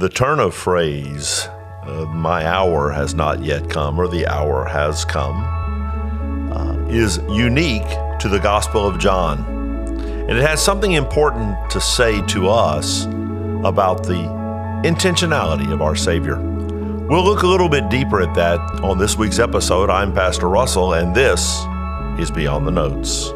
The turn of phrase, uh, my hour has not yet come, or the hour has come, uh, is unique to the Gospel of John. And it has something important to say to us about the intentionality of our Savior. We'll look a little bit deeper at that on this week's episode. I'm Pastor Russell, and this is Beyond the Notes.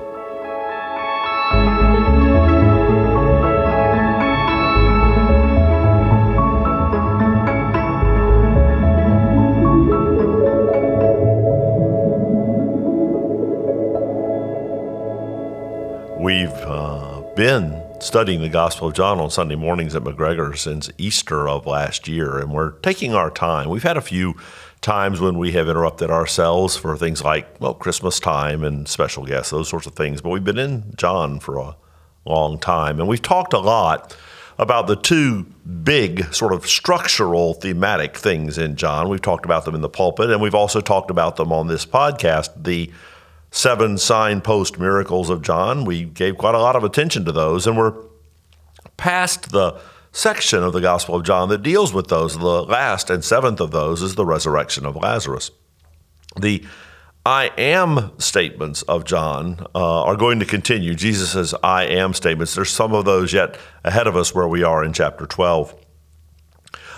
Been studying the Gospel of John on Sunday mornings at McGregor since Easter of last year, and we're taking our time. We've had a few times when we have interrupted ourselves for things like, well, Christmas time and special guests, those sorts of things, but we've been in John for a long time, and we've talked a lot about the two big sort of structural thematic things in John. We've talked about them in the pulpit, and we've also talked about them on this podcast. The seven signpost miracles of John. We gave quite a lot of attention to those, and we're past the section of the Gospel of John that deals with those. The last and seventh of those is the resurrection of Lazarus. The I am statements of John uh, are going to continue. Jesus' I am statements. There's some of those yet ahead of us where we are in chapter 12.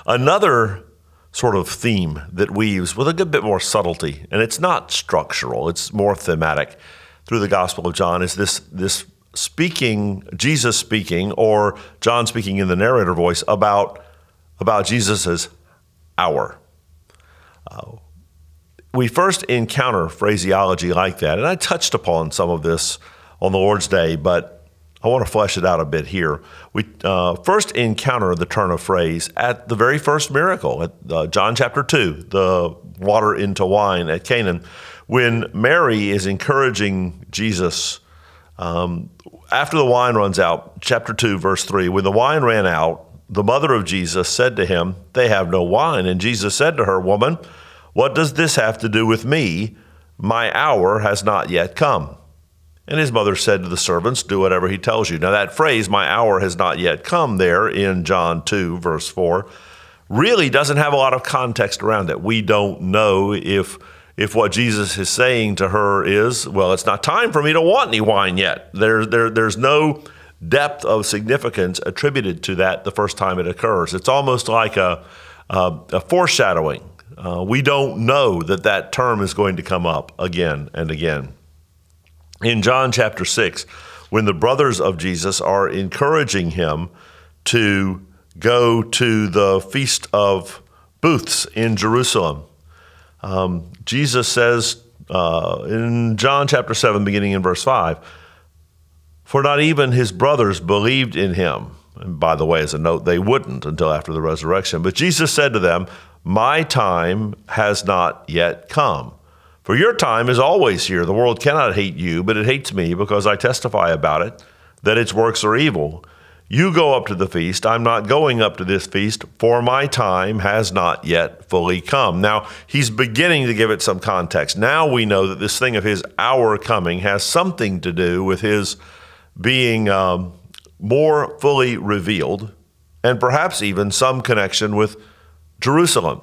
Another sort of theme that weaves with a good bit more subtlety, and it's not structural, it's more thematic through the Gospel of John, is this, this speaking, Jesus speaking, or John speaking in the narrator voice about, about Jesus's hour. Uh, we first encounter phraseology like that, and I touched upon some of this on the Lord's Day, but I want to flesh it out a bit here. We uh, first encounter the turn of phrase at the very first miracle, at uh, John chapter 2, the water into wine at Cana, when Mary is encouraging Jesus. Um, after the wine runs out, chapter 2, verse 3, when the wine ran out, the mother of Jesus said to him, They have no wine. And Jesus said to her, Woman, what does this have to do with me? My hour has not yet come. And his mother said to the servants, Do whatever he tells you. Now, that phrase, my hour has not yet come, there in John 2, verse 4, really doesn't have a lot of context around it. We don't know if, if what Jesus is saying to her is, Well, it's not time for me to want any wine yet. There, there, there's no depth of significance attributed to that the first time it occurs. It's almost like a, a, a foreshadowing. Uh, we don't know that that term is going to come up again and again in John chapter 6 when the brothers of Jesus are encouraging him to go to the Feast of Booths in Jerusalem. Um, Jesus says uh, in John chapter 7, beginning in verse 5, For not even his brothers believed in him. And by the way, as a note, they wouldn't until after the resurrection. But Jesus said to them, My time has not yet come. For your time is always here. The world cannot hate you, but it hates me because I testify about it, that its works are evil. You go up to the feast. I'm not going up to this feast, for my time has not yet fully come. Now, he's beginning to give it some context. Now we know that this thing of his hour coming has something to do with his being um, more fully revealed, and perhaps even some connection with Jerusalem.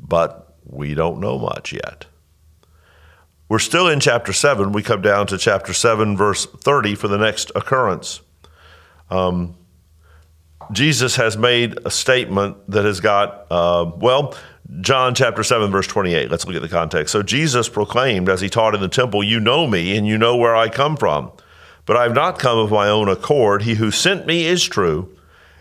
But we don't know much yet. We're still in chapter 7. We come down to chapter 7, verse 30 for the next occurrence. Um, Jesus has made a statement that has got, uh, well, John chapter 7, verse 28. Let's look at the context. So Jesus proclaimed as he taught in the temple, You know me, and you know where I come from. But I have not come of my own accord. He who sent me is true,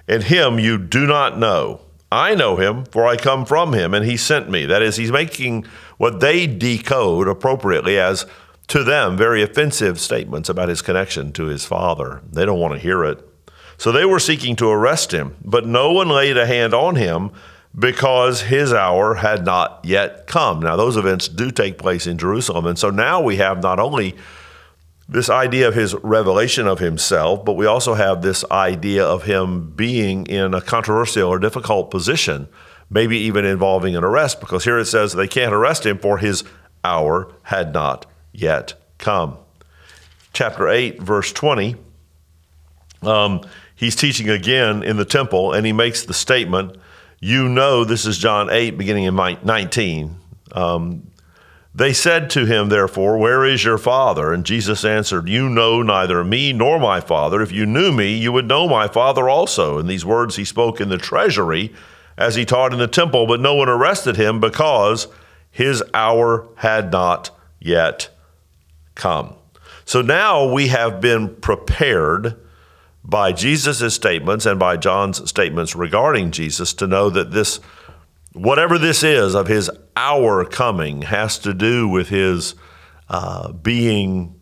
and him you do not know. I know him, for I come from him, and he sent me. That is, he's making what they decode appropriately as to them very offensive statements about his connection to his father. They don't want to hear it. So they were seeking to arrest him, but no one laid a hand on him because his hour had not yet come. Now, those events do take place in Jerusalem. And so now we have not only this idea of his revelation of himself, but we also have this idea of him being in a controversial or difficult position maybe even involving an arrest, because here it says they can't arrest him for his hour had not yet come. Chapter 8, verse 20, um, he's teaching again in the temple, and he makes the statement You know, this is John 8, beginning in 19. Um, they said to him, therefore, Where is your Father? And Jesus answered, You know neither me nor my Father. If you knew me, you would know my Father also. And these words he spoke in the treasury as he taught in the temple, but no one arrested him because his hour had not yet come. So now we have been prepared by Jesus' statements and by John's statements regarding Jesus to know that this, whatever this is of his hour coming, has to do with his uh, being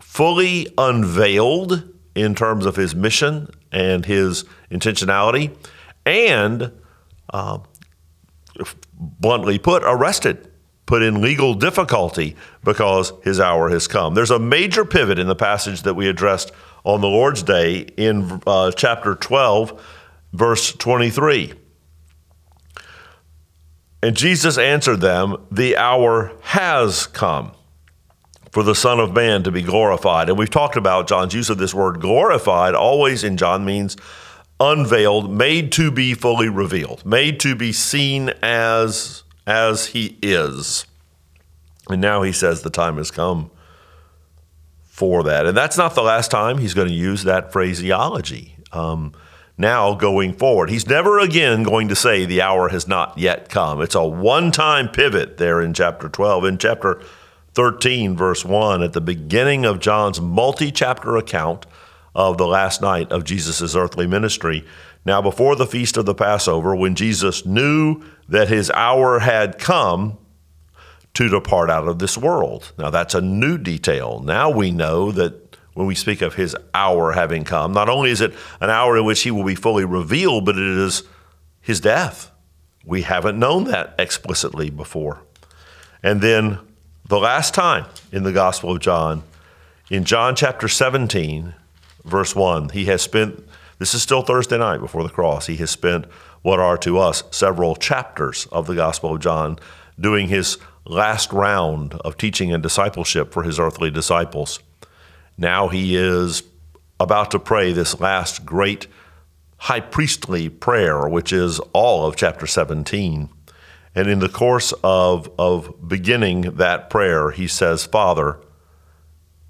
fully unveiled in terms of his mission and his intentionality, and uh, bluntly put, arrested, put in legal difficulty because his hour has come. There's a major pivot in the passage that we addressed on the Lord's Day in uh, chapter 12, verse 23. And Jesus answered them, The hour has come for the Son of Man to be glorified. And we've talked about John's use of this word glorified, always in John means unveiled, made to be fully revealed, made to be seen as, as he is. And now he says the time has come for that. And that's not the last time he's going to use that phraseology. Um, now going forward, he's never again going to say the hour has not yet come. It's a one time pivot there in chapter 12. In chapter 13, verse 1, at the beginning of John's multi chapter account of the last night of Jesus' earthly ministry. Now, before the feast of the Passover, when Jesus knew that his hour had come, to depart out of this world. Now, that's a new detail. Now we know that when we speak of his hour having come, not only is it an hour in which he will be fully revealed, but it is his death. We haven't known that explicitly before. And then the last time in the Gospel of John, in John chapter 17, verse 1, he has spent, this is still Thursday night before the cross, he has spent what are to us several chapters of the Gospel of John doing his last round of teaching and discipleship for his earthly disciples. Now he is about to pray this last great high priestly prayer, which is all of chapter 17. And in the course of, of beginning that prayer, he says, Father,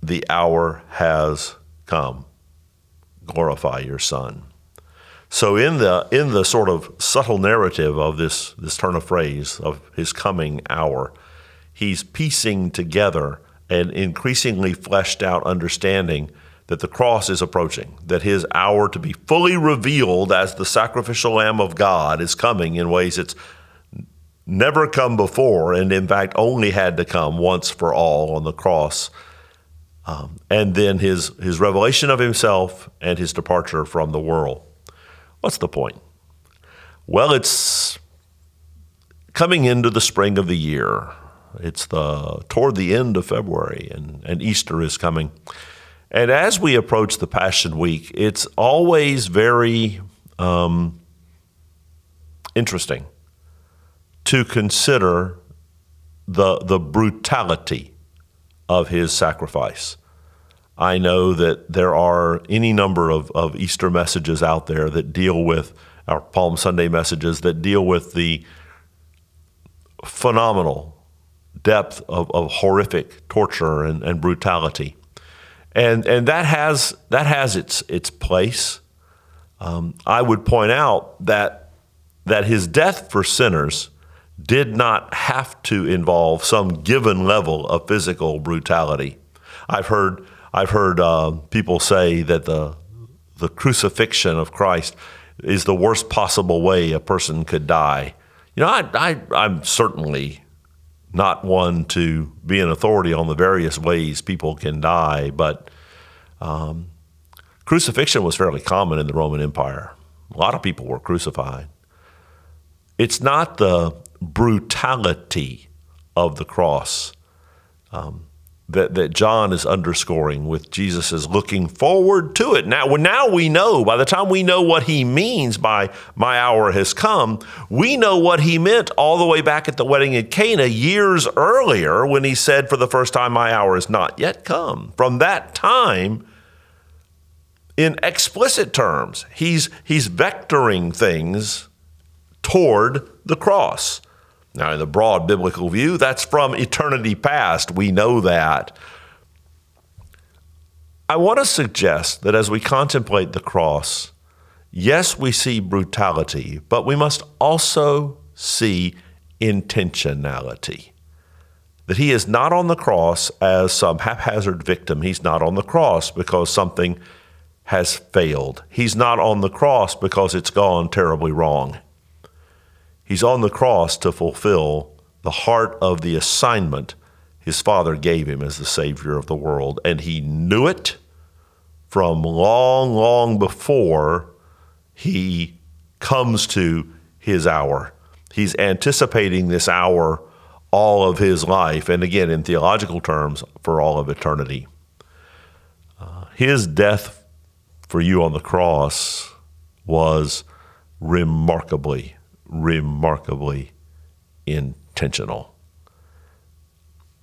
the hour has come. Glorify your Son. So in the in the sort of subtle narrative of this this turn of phrase of his coming hour, he's piecing together an increasingly fleshed out understanding that the cross is approaching, that his hour to be fully revealed as the sacrificial lamb of God is coming in ways it's never come before, and in fact only had to come once for all on the cross. Um, and then his his revelation of himself and his departure from the world. What's the point? Well, it's coming into the spring of the year. It's the toward the end of February, and, and Easter is coming. And as we approach the Passion Week, it's always very um, interesting to consider the the brutality of his sacrifice. I know that there are any number of, of Easter messages out there that deal with our Palm Sunday messages that deal with the phenomenal depth of, of horrific torture and, and brutality. And, and that has, that has its, its place. Um, I would point out that, that his death for sinners did not have to involve some given level of physical brutality. I've heard I've heard uh, people say that the the crucifixion of Christ is the worst possible way a person could die. You know, I, I, I'm certainly not one to be an authority on the various ways people can die, but um, crucifixion was fairly common in the Roman Empire. A lot of people were crucified. It's not the brutality of the cross um, that, that John is underscoring with Jesus is looking forward to it. Now, now we know, by the time we know what he means by my hour has come, we know what he meant all the way back at the wedding at Cana years earlier when he said for the first time, My hour is not yet come. From that time, in explicit terms, he's, he's vectoring things toward the cross. Now, in the broad biblical view, that's from eternity past. We know that. I want to suggest that as we contemplate the cross, yes, we see brutality, but we must also see intentionality. That he is not on the cross as some haphazard victim. He's not on the cross because something has failed. He's not on the cross because it's gone terribly wrong. He's on the cross to fulfill the heart of the assignment his Father gave him as the Savior of the world. And he knew it from long, long before he comes to his hour. He's anticipating this hour all of his life, and again, in theological terms, for all of eternity. Uh, his death for you on the cross was remarkably, remarkably intentional.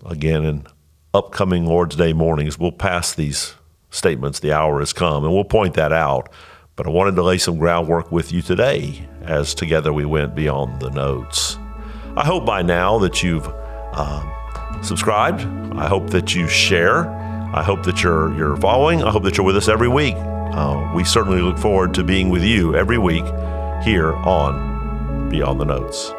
Again, in upcoming Lord's Day mornings, we'll pass these statements, the hour has come, and we'll point that out. But I wanted to lay some groundwork with you today as together we went beyond the notes. I hope by now that you've uh, subscribed. I hope that you share. I hope that you're you're following. I hope that you're with us every week. Uh, we certainly look forward to being with you every week here on Beyond the Notes.